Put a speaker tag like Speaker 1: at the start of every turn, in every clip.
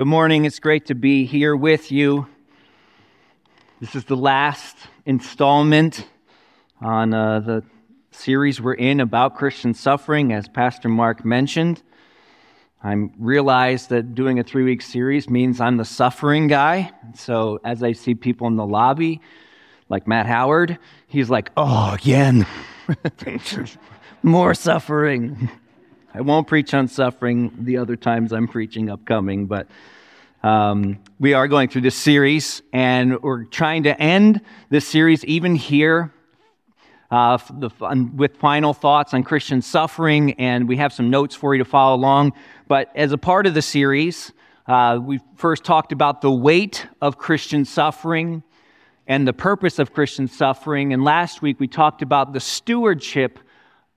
Speaker 1: Good morning. It's great to be here with you. This is the last installment on uh, the series we're in about Christian suffering, as Pastor Mark mentioned. I realize that doing a three week series means I'm the suffering guy. So as I see people in the lobby, like Matt Howard, he's like, oh, again, more suffering. I won't preach on suffering the other times I'm preaching upcoming, but um, we are going through this series, and we're trying to end this series even here uh, the, with final thoughts on Christian suffering, and we have some notes for you to follow along. But as a part of the series, uh, we first talked about the weight of Christian suffering and the purpose of Christian suffering, and last week we talked about the stewardship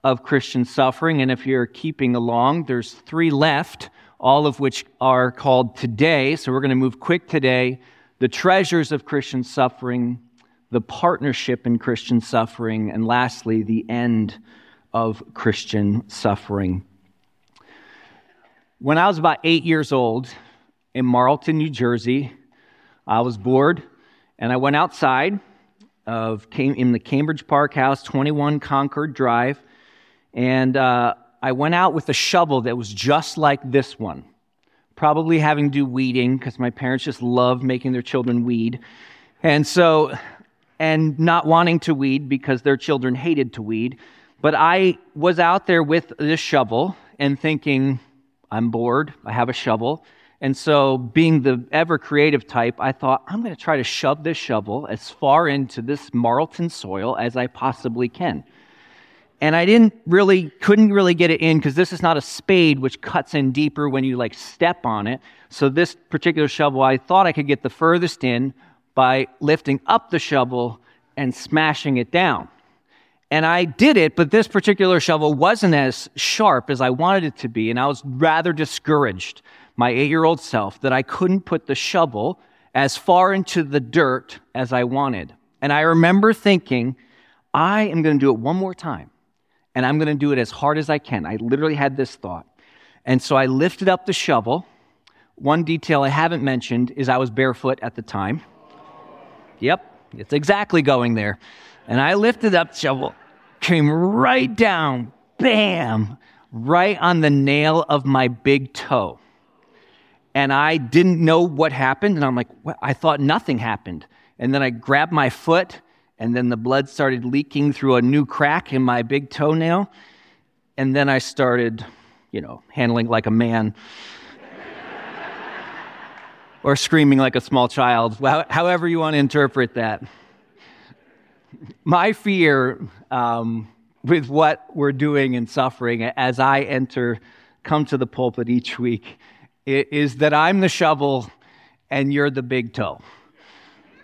Speaker 1: of Christian suffering. And if you're keeping along, there's three left, all of which are called today. So we're going to move quick today. The treasures of Christian suffering, the partnership in Christian suffering, and lastly, the end of Christian suffering. When I was about eight years old in Marlton, New Jersey, I was bored and I went outside of came in the Cambridge Park House, 21 Concord Drive, and uh, I went out with a shovel that was just like this one, probably having to do weeding because my parents just love making their children weed. And so, and not wanting to weed because their children hated to weed. But I was out there with this shovel and thinking, I'm bored, I have a shovel. And so, being the ever creative type, I thought, I'm going to try to shove this shovel as far into this Marlton soil as I possibly can and I didn't really, couldn't really get it in because this is not a spade which cuts in deeper when you like step on it. So this particular shovel, I thought I could get the furthest in by lifting up the shovel and smashing it down. And I did it, but this particular shovel wasn't as sharp as I wanted it to be. And I was rather discouraged, my eight year old self, that I couldn't put the shovel as far into the dirt as I wanted. And I remember thinking, I am going to do it one more time and I'm going to do it as hard as I can. I literally had this thought. And so I lifted up the shovel. One detail I haven't mentioned is I was barefoot at the time. Yep, it's exactly going there. And I lifted up the shovel, came right down, bam, right on the nail of my big toe. And I didn't know what happened. And I'm like, I thought nothing happened. And then I grabbed my foot and then the blood started leaking through a new crack in my big toenail. And then I started, you know, handling like a man or screaming like a small child, however you want to interpret that. My fear um, with what we're doing and suffering as I enter, come to the pulpit each week, is that I'm the shovel and you're the big toe.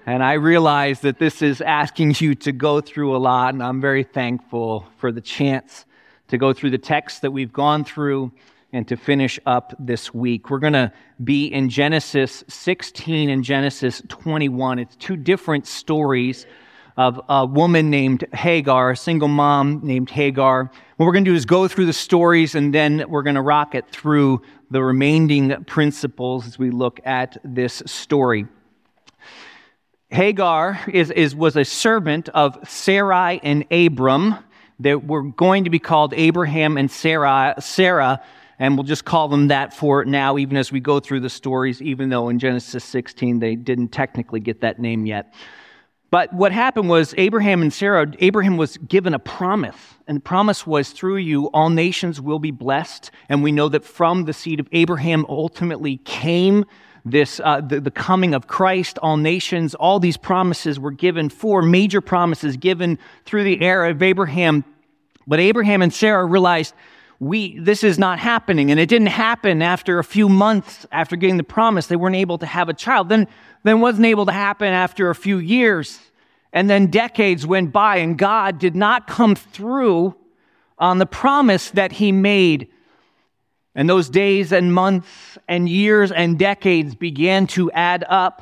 Speaker 1: And I realize that this is asking you to go through a lot, and I'm very thankful for the chance to go through the text that we've gone through and to finish up this week. We're going to be in Genesis 16 and Genesis 21. It's two different stories of a woman named Hagar, a single mom named Hagar. What we're going to do is go through the stories and then we're going to rocket through the remaining principles as we look at this story. Hagar is, is, was a servant of Sarai and Abram. They were going to be called Abraham and Sarah, Sarah, and we'll just call them that for now, even as we go through the stories, even though in Genesis 16 they didn't technically get that name yet. But what happened was Abraham and Sarah, Abraham was given a promise, and the promise was through you, all nations will be blessed. And we know that from the seed of Abraham ultimately came this uh, the, the coming of christ all nations all these promises were given four major promises given through the era of abraham. But abraham and sarah realized we this is not happening. And it didn't happen after a few months after getting the promise. They weren't able to have a child. Then then wasn't able to happen after a few years. And then decades went by and god did not come through on the promise that he made and those days and months and years and decades began to add up.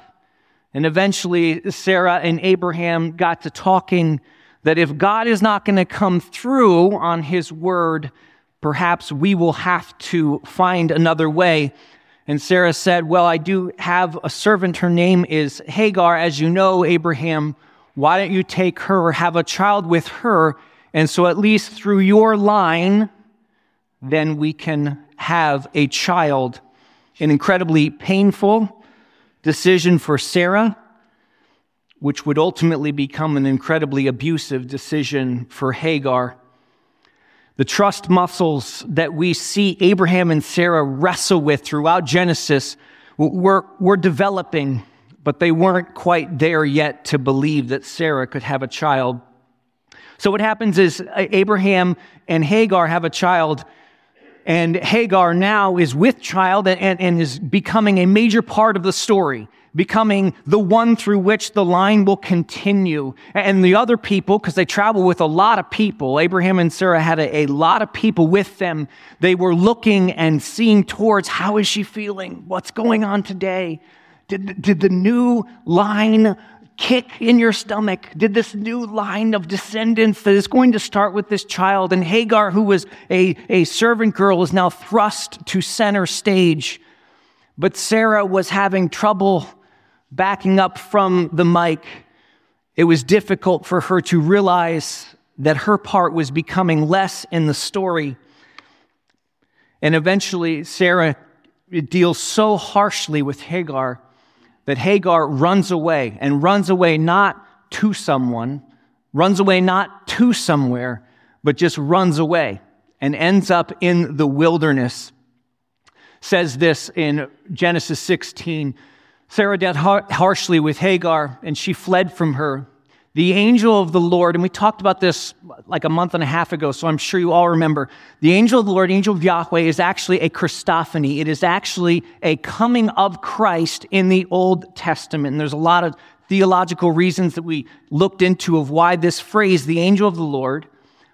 Speaker 1: And eventually, Sarah and Abraham got to talking that if God is not going to come through on his word, perhaps we will have to find another way. And Sarah said, Well, I do have a servant. Her name is Hagar. As you know, Abraham, why don't you take her or have a child with her? And so, at least through your line, then we can have a child. An incredibly painful decision for Sarah, which would ultimately become an incredibly abusive decision for Hagar. The trust muscles that we see Abraham and Sarah wrestle with throughout Genesis were, were developing, but they weren't quite there yet to believe that Sarah could have a child. So what happens is uh, Abraham and Hagar have a child, and Hagar now is with child and, and is becoming a major part of the story becoming the one through which the line will continue. And the other people, because they travel with a lot of people, Abraham and Sarah had a, a, lot of people with them. They were looking and seeing towards how is she feeling? What's going on today? Did, did the new line kick in your stomach? Did this new line of descendants that is going to start with this child? And Hagar, who was a, a servant girl, is now thrust to center stage. But Sarah was having trouble backing up from the mic, it was difficult for her to realize that her part was becoming less in the story. And eventually, Sarah deals so harshly with Hagar that Hagar runs away and runs away not to someone, runs away not to somewhere, but just runs away and ends up in the wilderness. Says this in Genesis 16 Sarah dealt harshly with Hagar, and she fled from her. The angel of the Lord, and we talked about this like a month and a half ago, so I'm sure you all remember. The angel of the Lord, angel of Yahweh, is actually a Christophany. It is actually a coming of Christ in the Old Testament. And there's a lot of theological reasons that we looked into of why this phrase, the angel of the Lord,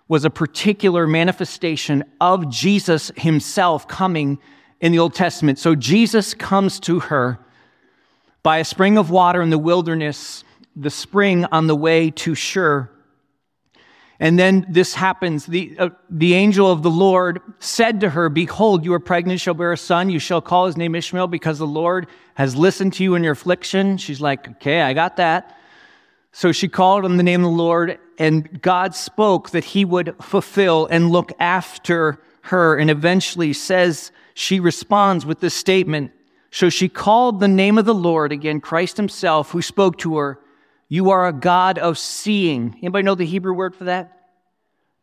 Speaker 1: was a particular manifestation of Jesus himself coming in the Old Testament. So Jesus comes to her by a spring of water in the wilderness, the spring on the way to Shur. And then this happens. The, uh, the angel of the Lord said to her, Behold, you are pregnant, shall bear a son. You shall call his name Ishmael because the Lord has listened to you in your affliction. She's like, Okay, I got that. So she called on the name of the Lord, and God spoke that he would fulfill and look after her. And eventually says, she responds with this statement so she called the name of the Lord, again, Christ himself, who spoke to her, You are a God of seeing. Anybody know the Hebrew word for that?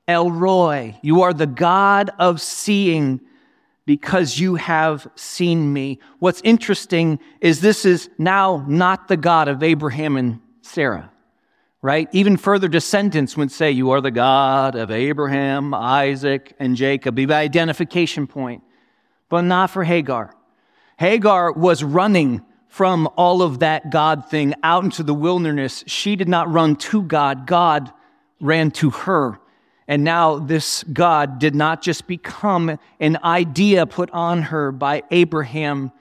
Speaker 1: El Roi. You are the God of seeing because you have seen me. What's interesting is this is now not the God of Abraham and Sarah, right? Even further descendants would say, You are the God of Abraham, Isaac, and Jacob, be the identification point, but not for Hagar. Hagar was running from all of that God thing out into the wilderness. She did not run to God, God ran to her. And now this God did not just become an idea put on her by Abraham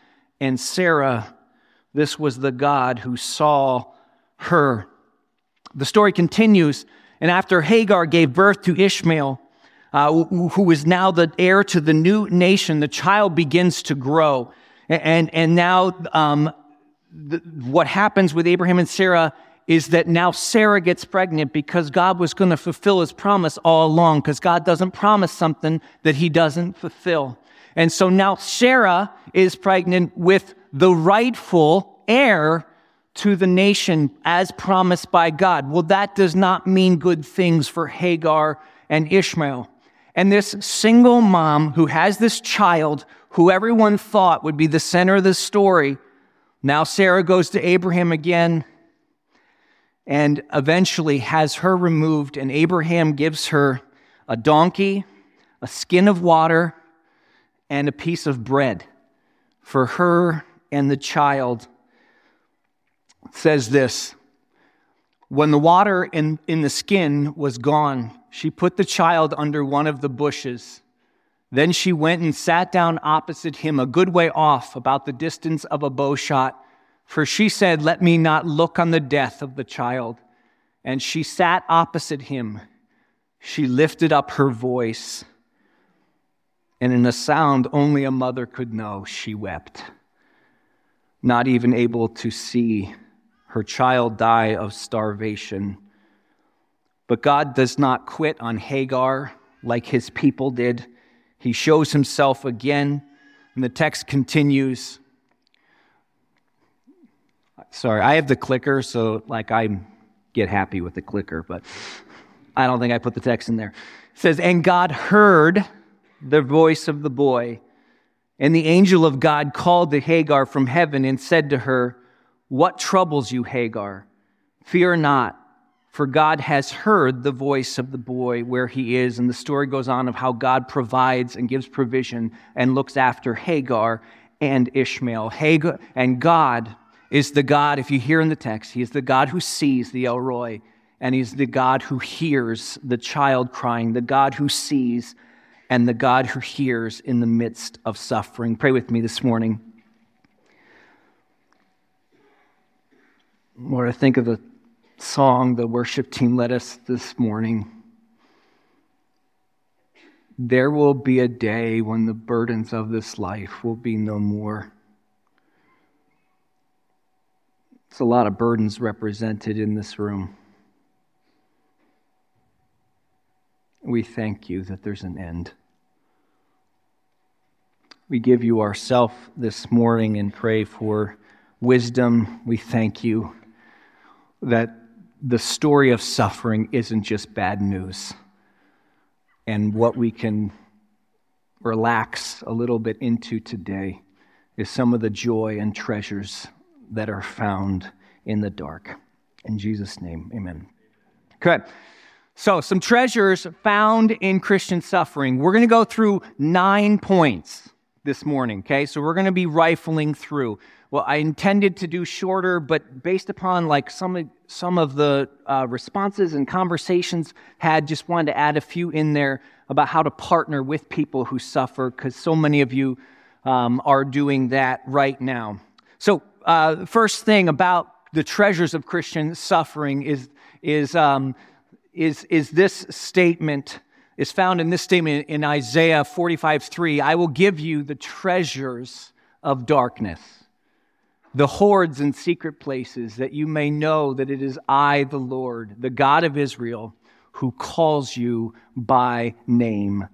Speaker 1: and Sarah. This was the God who saw her. The story continues, and after Hagar gave birth to Ishmael, uh, who is now the heir to the new nation, the child begins to grow. And, and now, um, the, what happens with Abraham and Sarah is that now Sarah gets pregnant because God was going to fulfill his promise all along, because God doesn't promise something that he doesn't fulfill. And so now Sarah is pregnant with the rightful heir to the nation as promised by God. Well, that does not mean good things for Hagar and Ishmael. And this single mom who has this child who everyone thought would be the center of the story, now Sarah goes to Abraham again and eventually has her removed, and Abraham gives her a donkey, a skin of water, and a piece of bread for her and the child. It says this When the water in, in the skin was gone, she put the child under one of the bushes. Then she went and sat down opposite him, a good way off, about the distance of a bow shot. For she said, Let me not look on the death of the child. And she sat opposite him. She lifted up her voice, and in a sound only a mother could know, she wept. not even able to see her child die of starvation. But God does not quit on Hagar like his people did. He shows himself again, and the text continues. Sorry, I have the clicker, so like I get happy with the clicker, but I don't think I put the text in there. It says, And God heard the voice of the boy, and the angel of God called to Hagar from heaven and said to her, What troubles you, Hagar? Fear not for God has heard the voice of the boy where he is. And the story goes on of how God provides and gives provision and looks after Hagar and Ishmael. Hagar, and God is the God, if you hear in the text, he is the God who sees the El Roi, and he's the God who hears the child crying, the God who sees, and the God who hears in the midst of suffering. Pray with me this morning. Lord, I think of the song the worship team led us this morning. There will be a day when the burdens of this life will be no more. It's a lot of burdens represented in this room. We thank you that there's an end. We give you ourself this morning and pray for wisdom. We thank you that the story of suffering isn't just bad news. And what we can relax a little bit into today is some of the joy and treasures that are found in the dark. In Jesus' name, amen. Okay. So, some treasures found in Christian suffering. We're going to go through nine points this morning, okay? So, we're going to be rifling through well, I intended to do shorter, but based upon like some of, some of the uh, responses and conversations had, just wanted to add a few in there about how to partner with people who suffer, because so many of you um, are doing that right now. So, uh, first thing about the treasures of Christian suffering is is um, is is this statement is found in this statement in Isaiah 45 3. I will give you the treasures of darkness the hoards and secret places, that you may know that it is I, the Lord, the God of Israel, who calls you by name.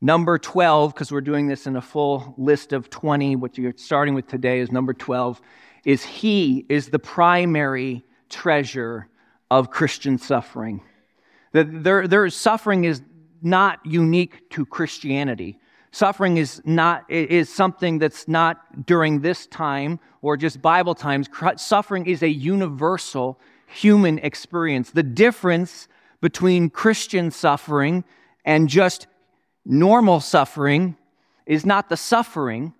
Speaker 1: Number 12, because we're doing this in a full list of 20, what you're starting with today is number 12, is He is the primary treasure of Christian suffering. That their, their suffering is not unique to Christianity. Suffering is not is something that's not during this time or just Bible times. Suffering is a universal human experience. The difference between Christian suffering and just normal suffering is not the suffering,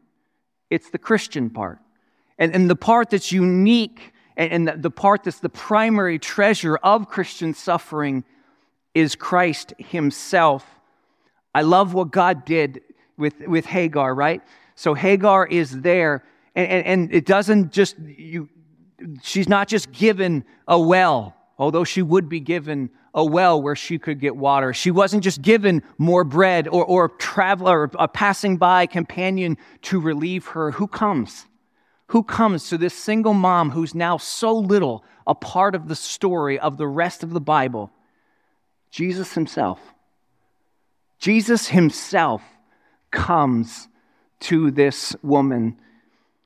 Speaker 1: it's the Christian part. And, and the part that's unique and, and the, the part that's the primary treasure of Christian suffering is Christ Himself. I love what God did with, with Hagar, right? So Hagar is there, and, and, and it doesn't just, you, she's not just given a well, although she would be given a well where she could get water. She wasn't just given more bread or, or a traveler, or a passing by companion to relieve her. Who comes? Who comes to this single mom who's now so little a part of the story of the rest of the Bible? Jesus himself. Jesus himself comes to this woman.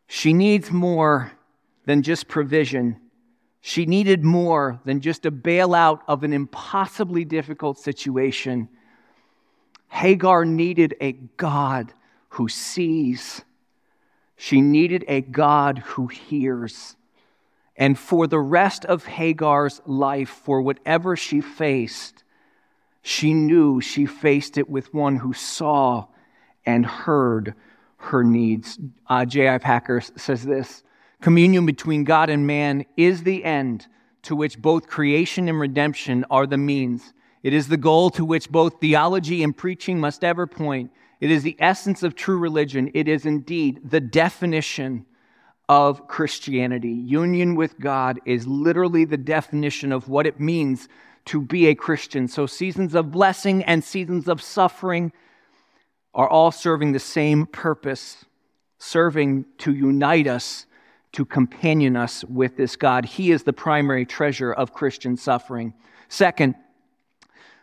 Speaker 1: She needs more than just provision. She needed more than just a bailout of an impossibly difficult situation. Hagar needed a God who sees. She needed a God who hears. And for the rest of Hagar's life, for whatever she faced, she knew she faced it with one who saw and heard her needs. Uh, J.I. Packer says this Communion between God and man is the end to which both creation and redemption are the means. It is the goal to which both theology and preaching must ever point. It is the essence of true religion. It is indeed the definition of Christianity. Union with God is literally the definition of what it means to be a Christian. So, seasons of blessing and seasons of suffering are all serving the same purpose, serving to unite us to companion us with this God. He is the primary treasure of Christian suffering. Second,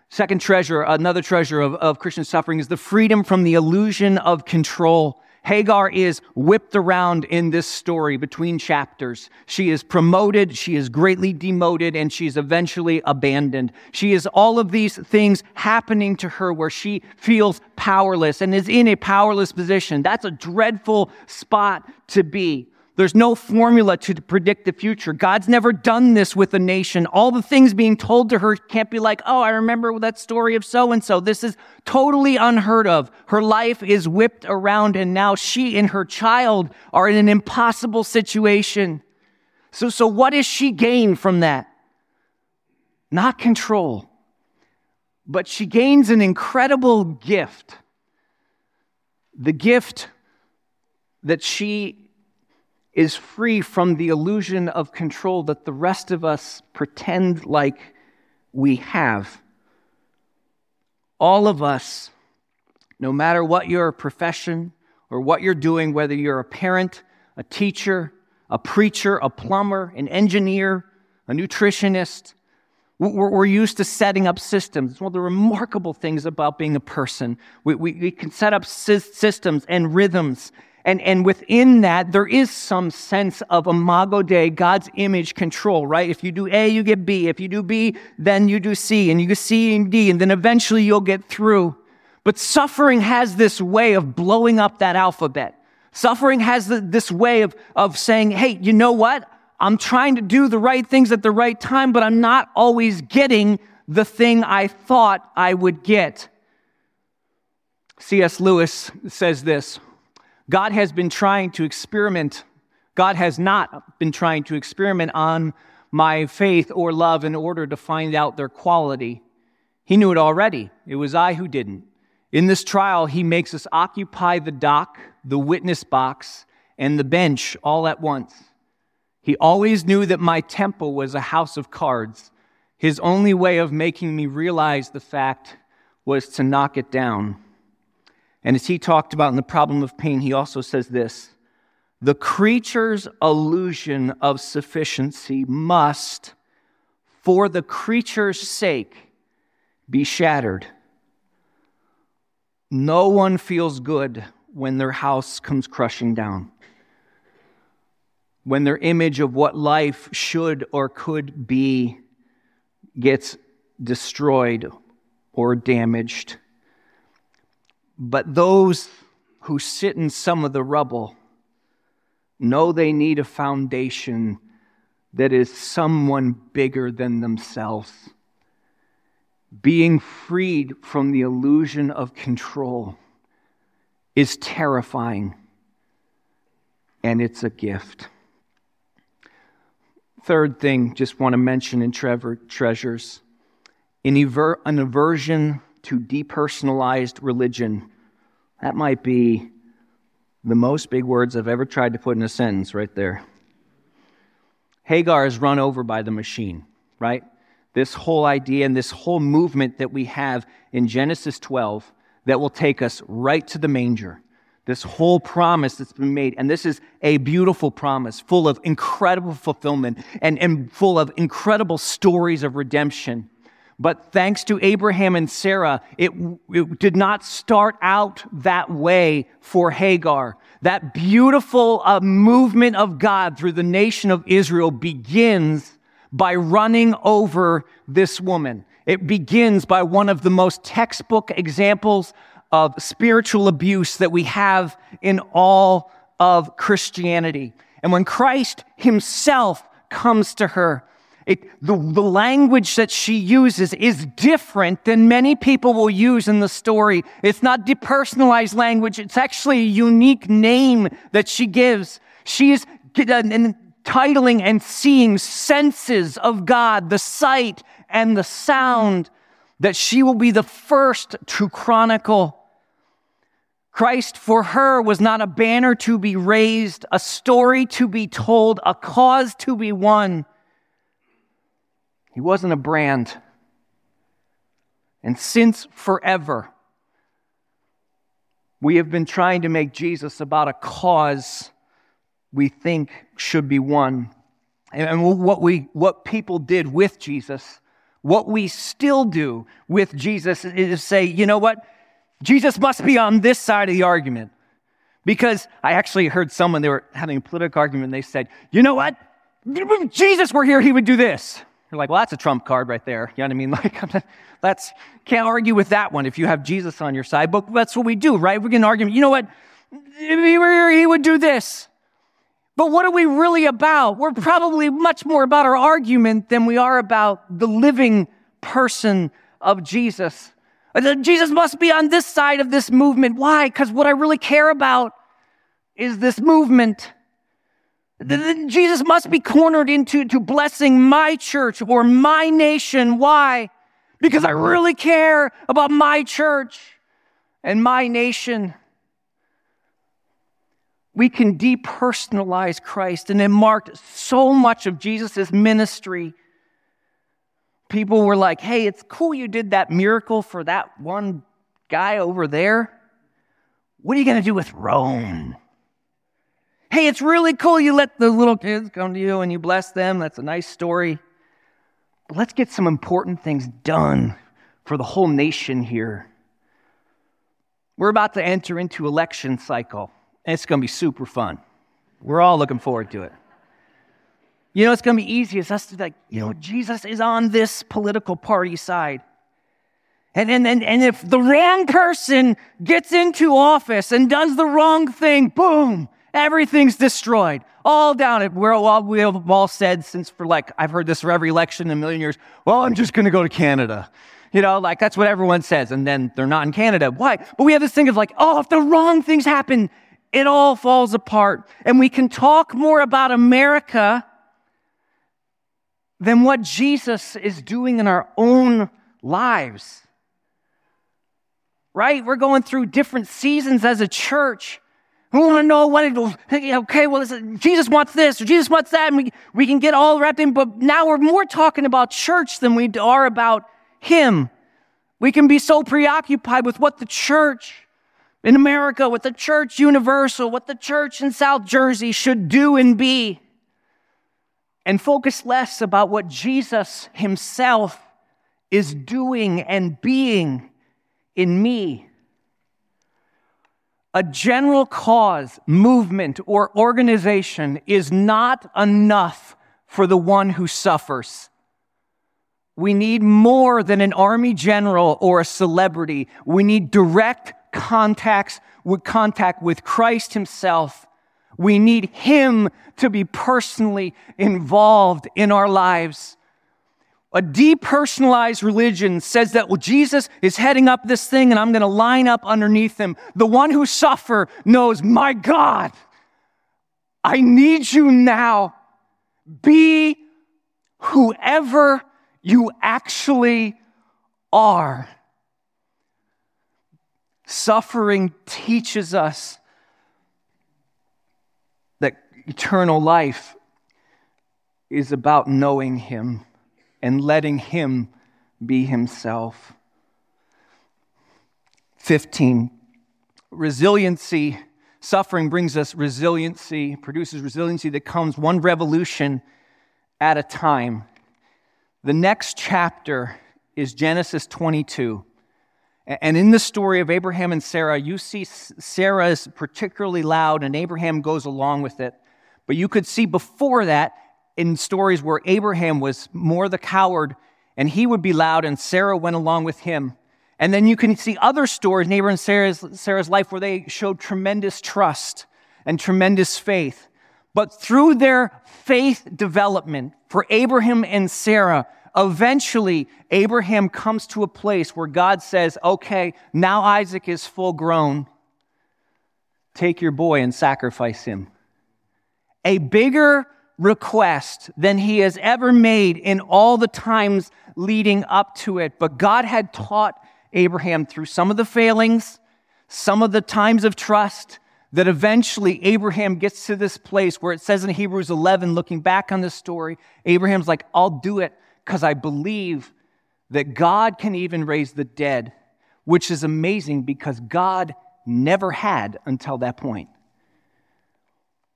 Speaker 1: second treasure, another treasure of, of Christian suffering is the freedom from the illusion of control. Hagar is whipped around in this story between chapters. She is promoted, she is greatly demoted, and she is eventually abandoned. She is all of these things happening to her where she feels powerless and is in a powerless position. That's a dreadful spot to be. There's no formula to predict the future. God's never done this with a nation. All the things being told to her can't be like, oh, I remember that story of so and so. This is totally unheard of. Her life is whipped around, and now she and her child are in an impossible situation. So, so what does she gain from that? Not control, but she gains an incredible gift. The gift that she is free from the illusion of control that the rest of us pretend like we have. All of us, no matter what your profession or what you're doing, whether you're a parent, a teacher, a preacher, a plumber, an engineer, a nutritionist, we're, used to setting up systems. It's one of the remarkable things about being a person. We, we, we can set up systems and rhythms and, and within that, there is some sense of imago Dei, God's image control, right? If you do A, you get B. If you do B, then you do C, and you do C and D, and then eventually you'll get through. But suffering has this way of blowing up that alphabet. Suffering has this way of, of saying, hey, you know what? I'm trying to do the right things at the right time, but I'm not always getting the thing I thought I would get. C.S. Lewis says this God has been trying to experiment. God has not been trying to experiment on my faith or love in order to find out their quality. He knew it already. It was I who didn't. In this trial, he makes us occupy the dock, the witness box, and the bench all at once. He always knew that my temple was a house of cards. His only way of making me realize the fact was to knock it down. And as he talked about in the problem of pain, he also says this the creature's illusion of sufficiency must, for the creature's sake, be shattered. No one feels good when their house comes crushing down, when their image of what life should or could be gets destroyed or damaged. But those who sit in some of the rubble know they need a foundation that is someone bigger than themselves. Being freed from the illusion of control is terrifying, and it's a gift. Third thing, just want to mention in Trevor treasures an, an aversion to depersonalized religion that might be the most big words I've ever tried to put in a sentence right there. Hagar is run over by the machine, right? This whole idea and this whole movement that we have in Genesis 12 that will take us right to the manger. This whole promise that's been made. And this is a beautiful promise full of incredible fulfillment and, and full of incredible stories of redemption. But thanks to Abraham and Sarah, it, it, did not start out that way for Hagar. That beautiful uh, movement of God through the nation of Israel begins by running over this woman. It begins by one of the most textbook examples of spiritual abuse that we have in all of Christianity. And when Christ himself comes to her, it, the, the language that she uses is different than many people will use in the story. It's not depersonalized language. It's actually a unique name that she gives. She is uh, titling and seeing senses of God, the sight and the sound, that she will be the first to chronicle. Christ for her was not a banner to be raised, a story to be told, a cause to be won. He wasn't a brand. And since forever, we have been trying to make Jesus about a cause we think should be won. And what, we, what people did with Jesus, what we still do with Jesus is say, you know what? Jesus must be on this side of the argument. Because I actually heard someone, they were having a political argument, and they said, you know what? If Jesus were here, he would do this. You're like, well, that's a trump card right there. You know what I mean? Like, that's, can't argue with that one if you have Jesus on your side. But that's what we do, right? We can argue, you know what? If he were here, he would do this. But what are we really about? We're probably much more about our argument than we are about the living person of Jesus. Uh, Jesus must be on this side of this movement. Why? Because what I really care about is this movement. Jesus must be cornered into to blessing my church or my nation. Why? Because I really care about my church and my nation. We can depersonalize Christ, and it marked so much of Jesus' ministry people were like, hey, it's cool you did that miracle for that one guy over there. What are you going to do with Rome? Hey, it's really cool you let the little kids come to you and you bless them. That's a nice story. But let's get some important things done for the whole nation here. We're about to enter into election cycle, and it's going to be super fun. We're all looking forward to it. You know, it's going to be easy. It's us to like, you know, Jesus is on this political party side. And, and, and, and if the wrong person gets into office and does the wrong thing, boom, everything's destroyed. All down it. We're we have all said since for like, I've heard this for every election in a million years, well, I'm just going to go to Canada. You know, like that's what everyone says. And then they're not in Canada. Why? But we have this thing of like, oh, if the wrong things happen, it all falls apart. And we can talk more about America than what Jesus is doing in our own lives. Right? We're going through different seasons as a church. We want to know what it, okay, well, Jesus wants this or Jesus wants that, and we, we can get all wrapped in, but now we're more talking about church than we are about Him. We can be so preoccupied with what the church in America, what the church universal, what the church in South Jersey should do and be and focus less about what Jesus himself is doing and being in me. A general cause, movement, or organization is not enough for the one who suffers. We need more than an army general or a celebrity. We need direct contacts with contact with Christ himself we need Him to be personally involved in our lives. A depersonalized religion says that, well, Jesus is heading up this thing and I'm going to line up underneath him. The one who suffer knows, my God, I need you now. Be whoever you actually are. Suffering teaches us that eternal life is about knowing Him and letting Him be Himself. 15. Resiliency. Suffering brings us resiliency, produces resiliency that comes one revolution at a time. The next chapter is Genesis 22. And in the story of Abraham and Sarah, you see Sarah is particularly loud, and Abraham goes along with it. But you could see before that in stories where Abraham was more the coward and he would be loud and Sarah went along with him. And then you can see other stories in Abraham and Sarah's, Sarah's life where they showed tremendous trust and tremendous faith. But through their faith development for Abraham and Sarah, eventually Abraham comes to a place where God says, okay, now Isaac is full grown. Take your boy and sacrifice him a bigger request than he has ever made in all the times leading up to it. But God had taught Abraham through some of the failings, some of the times of trust, that eventually Abraham gets to this place where it says in Hebrews 11, looking back on this story, Abraham's like, I'll do it because I believe that God can even raise the dead, which is amazing because God never had until that point.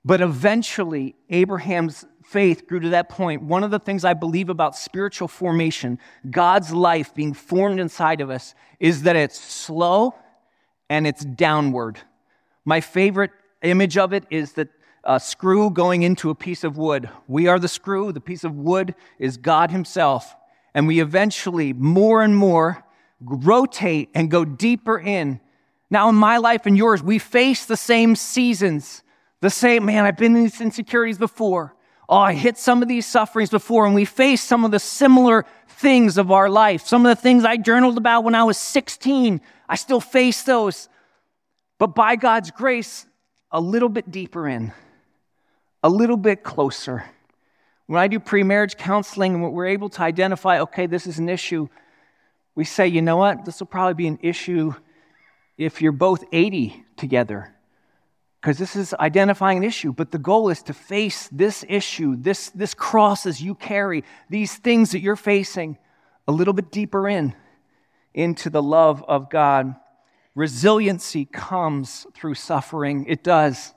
Speaker 1: But eventually, Abraham's faith grew to that point. One of the things I believe about spiritual formation, God's life being formed inside of us, is that it's slow and it's downward. My favorite image of it is that a screw going into a piece of wood. We are the screw, the piece of wood is God Himself. And we eventually, more and more, rotate and go deeper in. Now, in my life and yours, we face the same seasons, the same, man, I've been in these insecurities before. Oh, I hit some of these sufferings before, and we face some of the similar things of our life. Some of the things I journaled about when I was 16, I still face those. But by God's grace, a little bit deeper in a little bit closer. When I do pre marriage counseling and we're able to identify, okay, this is an issue, we say, you know what, this will probably be an issue if you're both 80 together. Because this is identifying an issue, but the goal is to face this issue, this, this crosses you carry, these things that you're facing a little bit deeper in, into the love of God. Resiliency comes through suffering. It does.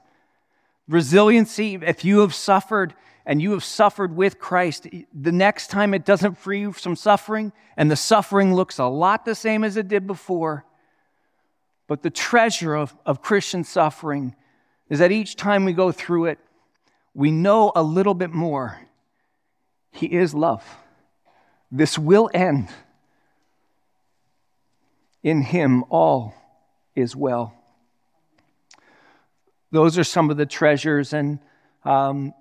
Speaker 1: Resiliency, if you have suffered and you have suffered with Christ, the next time it doesn't free you from suffering, and the suffering looks a lot the same as it did before. But the treasure of, of Christian suffering is that each time we go through it, we know a little bit more. He is love. This will end. In Him, all is well. Those are some of the treasures, and um,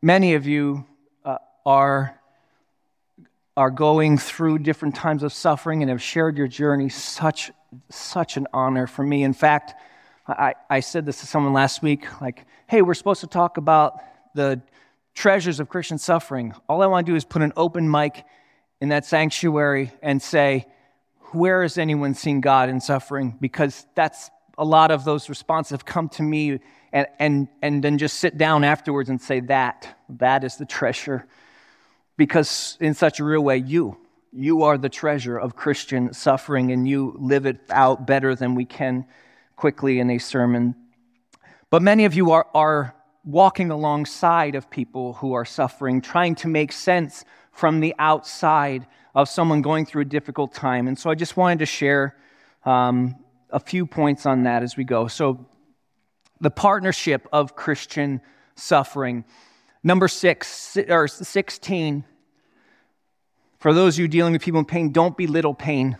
Speaker 1: many of you uh, are, are going through different times of suffering and have shared your journey. Such, such an honor for me. In fact, I, I said this to someone last week like, hey, we're supposed to talk about the treasures of Christian suffering. All I want to do is put an open mic in that sanctuary and say, where has anyone seen God in suffering? Because that's a lot of those responses have come to me and, and, and then just sit down afterwards and say, That, that is the treasure. Because in such a real way, you, you are the treasure of Christian suffering, and you live it out better than we can quickly in a sermon. But many of you are, are walking alongside of people who are suffering, trying to make sense from the outside of someone going through a difficult time. And so I just wanted to share um, a few points on that as we go. So, the partnership of Christian suffering. Number six, or 16, for those of you dealing with people in pain, don't belittle pain.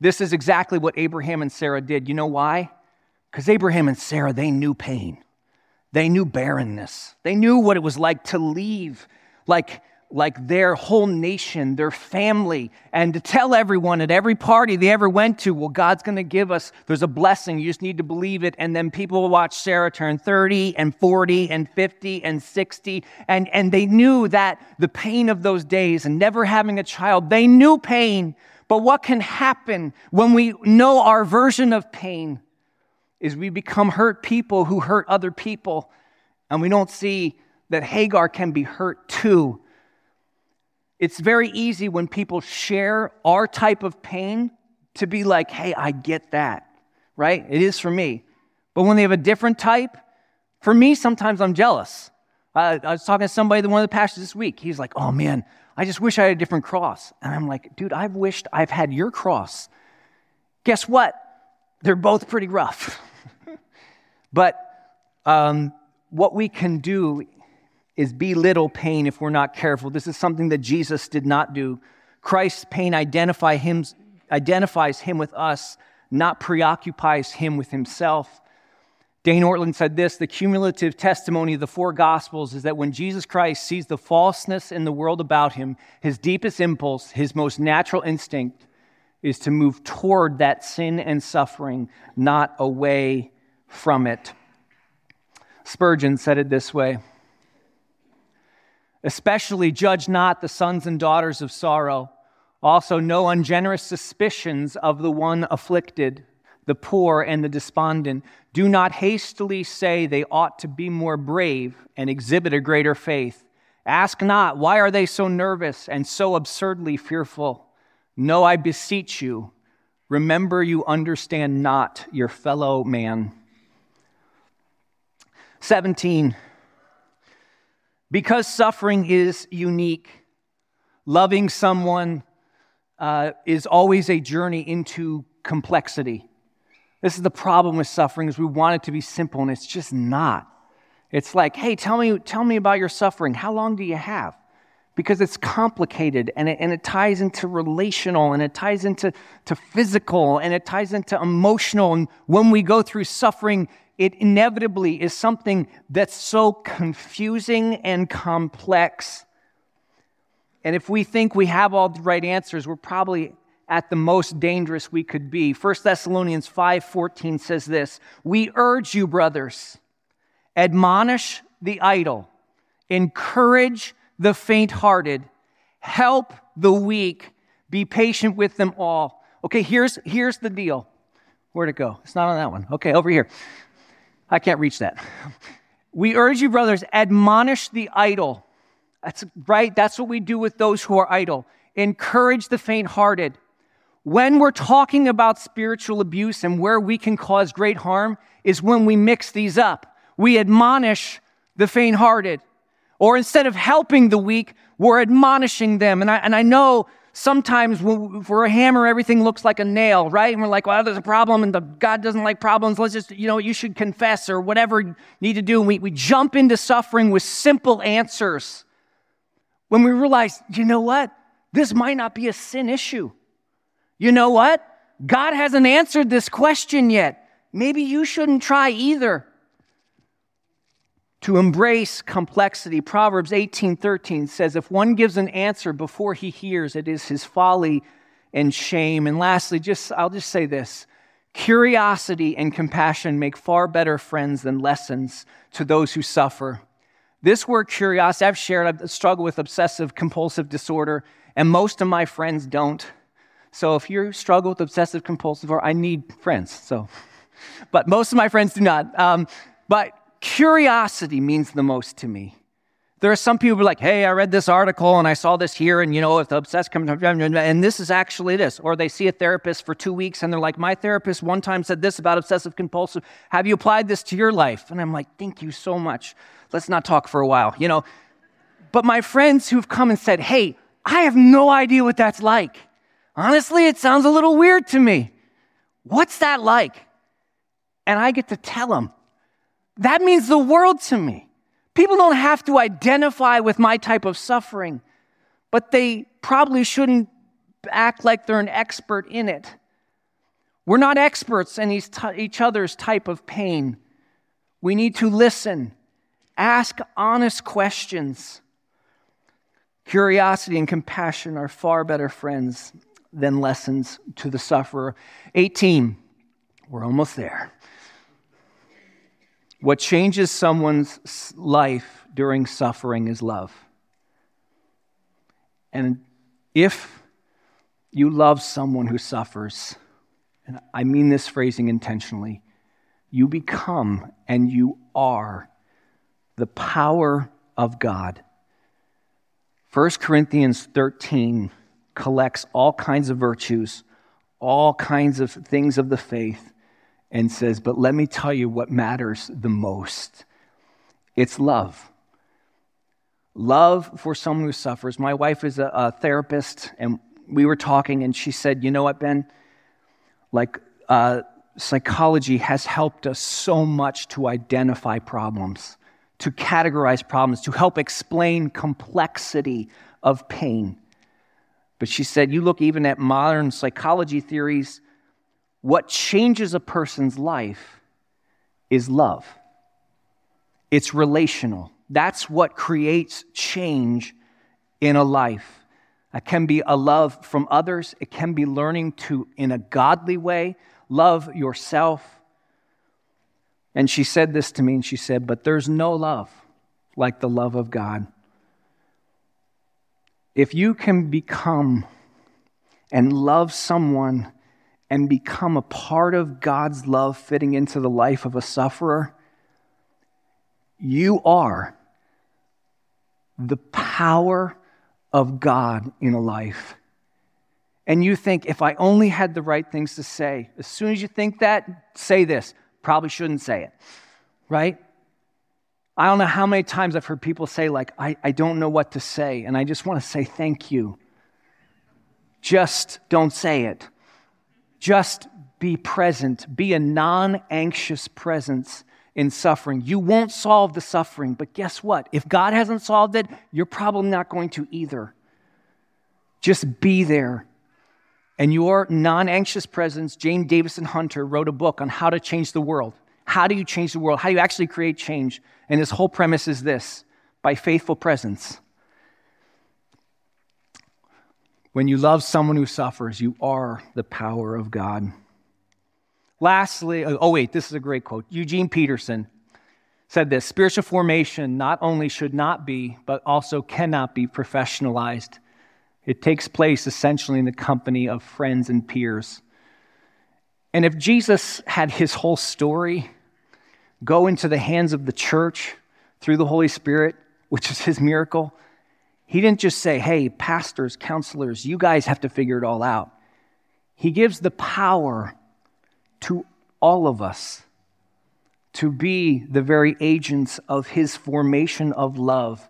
Speaker 1: This is exactly what Abraham and Sarah did. You know why? Because Abraham and Sarah, they knew pain. They knew barrenness. They knew what it was like to leave, like like their whole nation, their family, and to tell everyone at every party they ever went to, well, God's going to give us, there's a blessing, you just need to believe it. And then people watch Sarah turn 30 and 40 and 50 and 60. And, and they knew that the pain of those days and never having a child, they knew pain. But what can happen when we know our version of pain is we become hurt people who hurt other people. And we don't see that Hagar can be hurt too it's very easy when people share our type of pain to be like, hey, I get that, right? It is for me. But when they have a different type, for me, sometimes I'm jealous. Uh, I was talking to somebody, one of the pastors this week. He's like, oh man, I just wish I had a different cross. And I'm like, dude, I've wished I've had your cross. Guess what? They're both pretty rough. but um, what we can do is belittle pain if we're not careful. This is something that Jesus did not do. Christ's pain identify him, identifies him with us, not preoccupies him with himself. Dane Ortlund said this the cumulative testimony of the four Gospels is that when Jesus Christ sees the falseness in the world about him, his deepest impulse, his most natural instinct, is to move toward that sin and suffering, not away from it. Spurgeon said it this way Especially judge not the sons and daughters of sorrow. Also, no ungenerous suspicions of the one afflicted, the poor, and the despondent. Do not hastily say they ought to be more brave and exhibit a greater faith. Ask not, why are they so nervous and so absurdly fearful? No, I beseech you, remember you understand not your fellow man. 17. Because suffering is unique, loving someone uh, is always a journey into complexity. This is the problem with suffering is we want it to be simple and it's just not. It's like, hey, tell me, tell me about your suffering. How long do you have? Because it's complicated and it, and it ties into relational and it ties into to physical and it ties into emotional. And when we go through suffering, it inevitably is something that's so confusing and complex. And if we think we have all the right answers, we're probably at the most dangerous we could be. 1 Thessalonians 5:14 says this, "We urge you, brothers, admonish the idle, encourage the faint-hearted, help the weak, be patient with them all." Okay, here's here's the deal. Where'd it go? It's not on that one. Okay, over here. I can't reach that. We urge you, brothers, admonish the idle. That's right. That's what we do with those who are idle. Encourage the faint hearted. When we're talking about spiritual abuse and where we can cause great harm, is when we mix these up. We admonish the faint hearted. Or instead of helping the weak, we're admonishing them. And I, and I know sometimes for a hammer, everything looks like a nail, right? And we're like, well, there's a problem and the, God doesn't like problems. Let's just, you know, you should confess or whatever you need to do. And we, we jump into suffering with simple answers when we realize, you know what? This might not be a sin issue. You know what? God hasn't answered this question yet. Maybe you shouldn't try either. To embrace complexity, Proverbs 18:13 says if one gives an answer before he hears, it is his folly and shame. And lastly, just I'll just say this. Curiosity and compassion make far better friends than lessons to those who suffer. This word curiosity, I've shared, I've struggled with obsessive compulsive disorder, and most of my friends don't. So if you struggle with obsessive compulsive, or I need friends. So, but most of my friends do not. Um, but curiosity means the most to me. There are some people who are like, hey, I read this article and I saw this here, and you know, if the obsessed comes, and this is actually this. Or they see a therapist for two weeks and they're like, my therapist one time said this about obsessive compulsive. Have you applied this to your life? And I'm like, thank you so much. Let's not talk for a while, you know. But my friends who've come and said, hey, I have no idea what that's like. Honestly, it sounds a little weird to me. What's that like? And I get to tell them. That means the world to me. People don't have to identify with my type of suffering, but they probably shouldn't act like they're an expert in it. We're not experts in each other's type of pain. We need to listen, ask honest questions. Curiosity and compassion are far better friends than lessons to the sufferer. 18, we're almost there. What changes someone's life during suffering is love. And if you love someone who suffers, and I mean this phrasing intentionally, you become and you are the power of God. 1 Corinthians 13 collects all kinds of virtues, all kinds of things of the faith, and says, But let me tell you what matters the most it's love. Love for someone who suffers. My wife is a, a therapist, and we were talking, and she said, You know what, Ben? Like, uh, psychology has helped us so much to identify problems, to categorize problems, to help explain complexity of pain. But she said, you look even at modern psychology theories, what changes a person's life is love. It's relational. That's what creates change in a life. It can be a love from others, it can be learning to, in a godly way, love yourself. And she said this to me, and she said, But there's no love like the love of God if you can become and love someone and become a part of God's love fitting into the life of a sufferer, you are the power of God in a life. And you think, if I only had the right things to say, as soon as you think that, say this. Probably shouldn't say it, right? I don't know how many times I've heard people say, like, I, I don't know what to say. And I just want to say thank you. Just don't say it. Just be present. Be a non anxious presence in suffering. You won't solve the suffering, but guess what? If God hasn't solved it, you're probably not going to either. Just be there. And your non anxious presence, James Davison Hunter wrote a book on how to change the world. How do you change the world? How do you actually create change? And his whole premise is this by faithful presence. When you love someone who suffers, you are the power of God. Lastly, oh, oh wait, this is a great quote. Eugene Peterson said this spiritual formation not only should not be, but also cannot be professionalized. It takes place essentially in the company of friends and peers. And if Jesus had his whole story go into the hands of the church through the Holy Spirit, which is his miracle, he didn't just say, hey, pastors, counselors, you guys have to figure it all out. He gives the power to all of us to be the very agents of his formation of love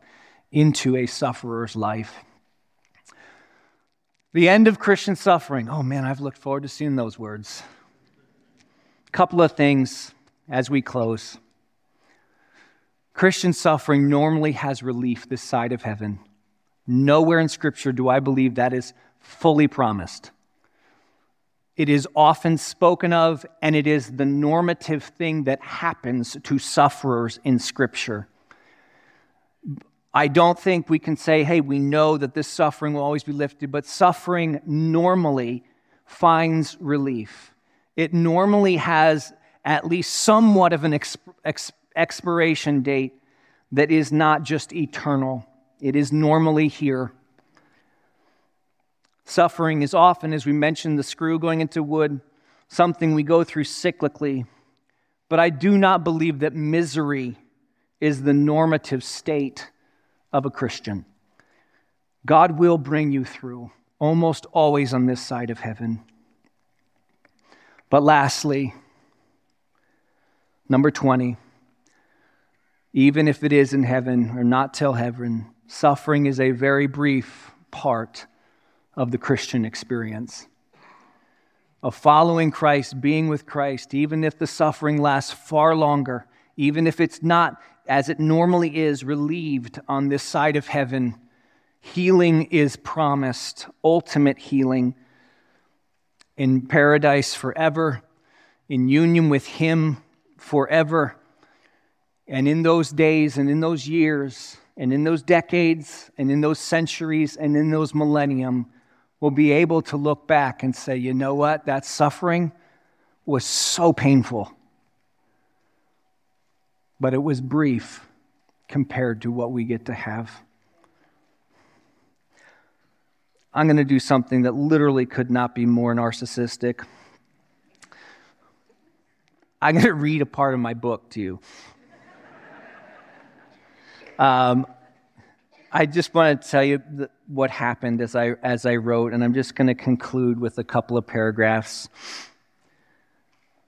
Speaker 1: into a sufferer's life. The end of Christian suffering. Oh man, I've looked forward to seeing those words. A couple of things as we close. Christian suffering normally has relief this side of heaven. Nowhere in Scripture do I believe that is fully promised. It is often spoken of, and it is the normative thing that happens to sufferers in Scripture. I don't think we can say, hey, we know that this suffering will always be lifted, but suffering normally finds relief. It normally has at least somewhat of an exp- exp- expiration date that is not just eternal, it is normally here. Suffering is often, as we mentioned, the screw going into wood, something we go through cyclically. But I do not believe that misery is the normative state of a Christian. God will bring you through, almost always on this side of heaven. But lastly, number 20, even if it is in heaven or not till heaven, suffering is a very brief part of the Christian experience. Of following Christ, being with Christ, even if the suffering lasts far longer, even if it's not as it normally is relieved on this side of heaven, healing is promised, ultimate healing in paradise forever, in union with Him forever. And in those days and in those years and in those decades and in those centuries and in those millennium, we'll be able to look back and say, you know what? That suffering was so painful but it was brief compared to what we get to have. I'm going to do something that literally could not be more narcissistic. I'm going to read a part of my book to you. Um, I just want to tell you what happened as I, as I wrote, and I'm just going to conclude with a couple of paragraphs.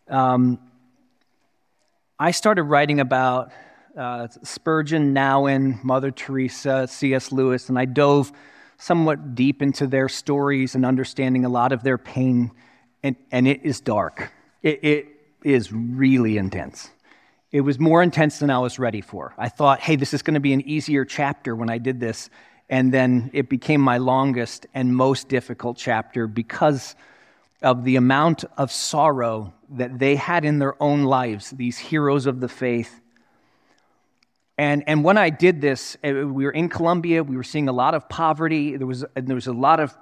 Speaker 1: Um, I started writing about uh, Spurgeon, Nouwen, Mother Teresa, C.S. Lewis, and I dove somewhat deep into their stories and understanding a lot of their pain, and, and it is dark. It, it is really intense. It was more intense than I was ready for. I thought, hey, this is going to be an easier chapter when I did this. And then it became my longest and most difficult chapter because of the amount of sorrow that they had in their own lives, these heroes of the faith. And, and when I did this, eh, we were in Colombia, we were seeing a lot of poverty, there was, there was a lot of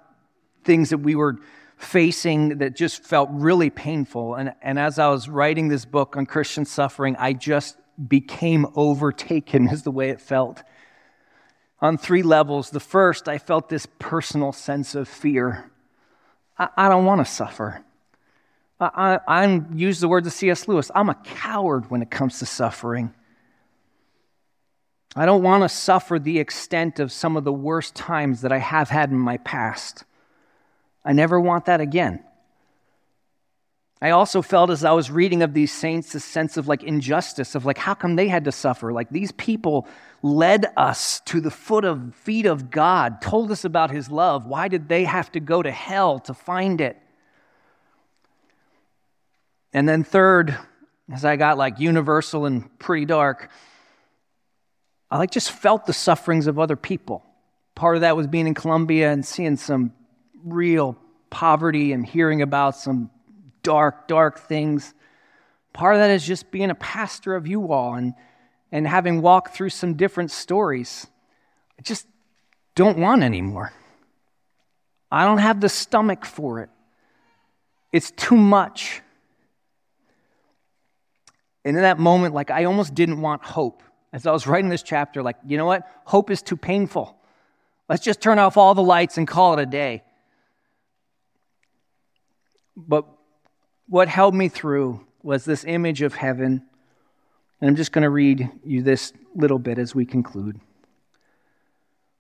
Speaker 1: things that we were facing that just felt really painful. And, and as I was writing this book on Christian suffering, I just became overtaken, is the way it felt. On three levels. The first, I felt this personal sense of fear. I, I don't want to suffer. I, I use the words of C.S. Lewis I'm a coward when it comes to suffering. I don't want to suffer the extent of some of the worst times that I have had in my past. I never want that again. I also felt as I was reading of these saints a sense of like injustice of like how come they had to suffer? Like these people led us to the foot of feet of God, told us about his love. Why did they have to go to hell to find it? And then third, as I got like universal and pretty dark, I like just felt the sufferings of other people. Part of that was being in Colombia and seeing some real poverty and hearing about some dark, dark things. Part of that is just being a pastor of you all and, and having walked through some different stories. I just don't want anymore. I don't have the stomach for it. It's too much. And in that moment, like I almost didn't want hope. As I was writing this chapter, like, you know what? Hope is too painful. Let's just turn off all the lights and call it a day. But what held me through was this image of heaven. And I'm just going to read you this little bit as we conclude.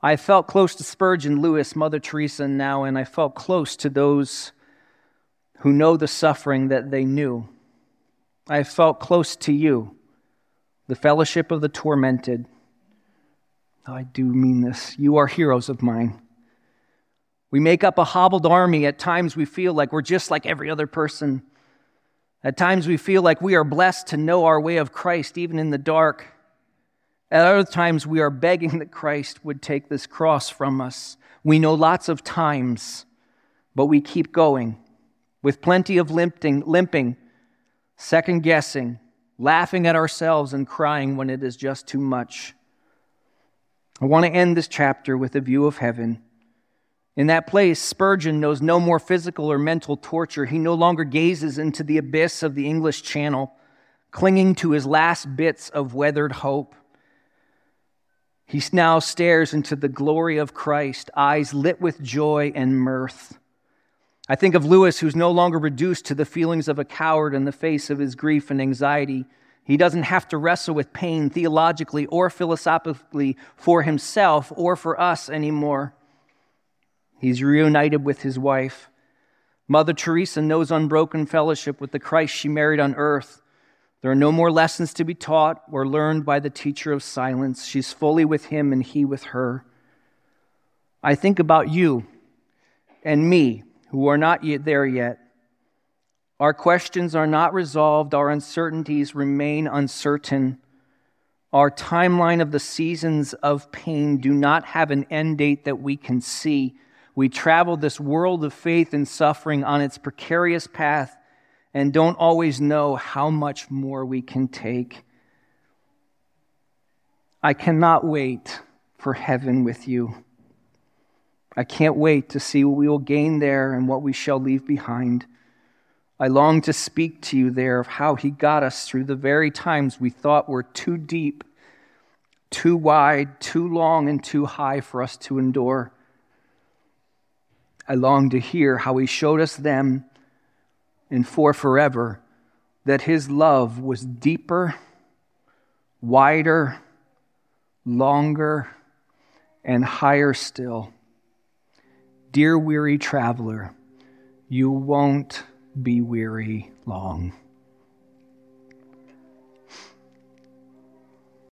Speaker 1: I felt close to Spurgeon, Lewis, Mother Teresa, Nouwen, and I felt close to those who know the suffering that they knew. I felt close to you, the fellowship of the tormented. I do mean this. You are heroes of mine. We make up a hobbled army. At times we feel like we're just like every other person. At times we feel like we are blessed to know our way of Christ even in the dark. At other times we are begging that Christ would take this cross from us. We know lots of times, but we keep going with plenty of limping, limping second guessing, laughing at ourselves and crying when it is just too much. I want to end this chapter with a view of heaven. In that place, Spurgeon knows no more physical or mental torture. He no longer gazes into the abyss of the English Channel, clinging to his last bits of weathered hope. He now stares into the glory of Christ, eyes lit with joy and mirth. I think of Lewis, who's no longer reduced to the feelings of a coward in the face of his grief and anxiety. He doesn't have to wrestle with pain theologically or philosophically for himself or for us anymore. He's reunited with his wife. Mother Teresa knows unbroken fellowship with the Christ she married on earth. There are no more lessons to be taught or learned by the teacher of silence. She's fully with him and he with her. I think about you and me who are not yet there yet. Our questions are not resolved, our uncertainties remain uncertain. Our timeline of the seasons of pain do not have an end date that we can see. We travel this world of faith and suffering on its precarious path and don't always know how much more we can take. I cannot wait for heaven with you. I can't wait to see what we will gain there and what we shall leave behind. I long to speak to you there of how he got us through the very times we thought were too deep, too wide, too long, and too high for us to endure. I long to hear how he showed us them and for forever that his love was deeper, wider, longer, and higher still. Dear weary traveler, you won't be weary long.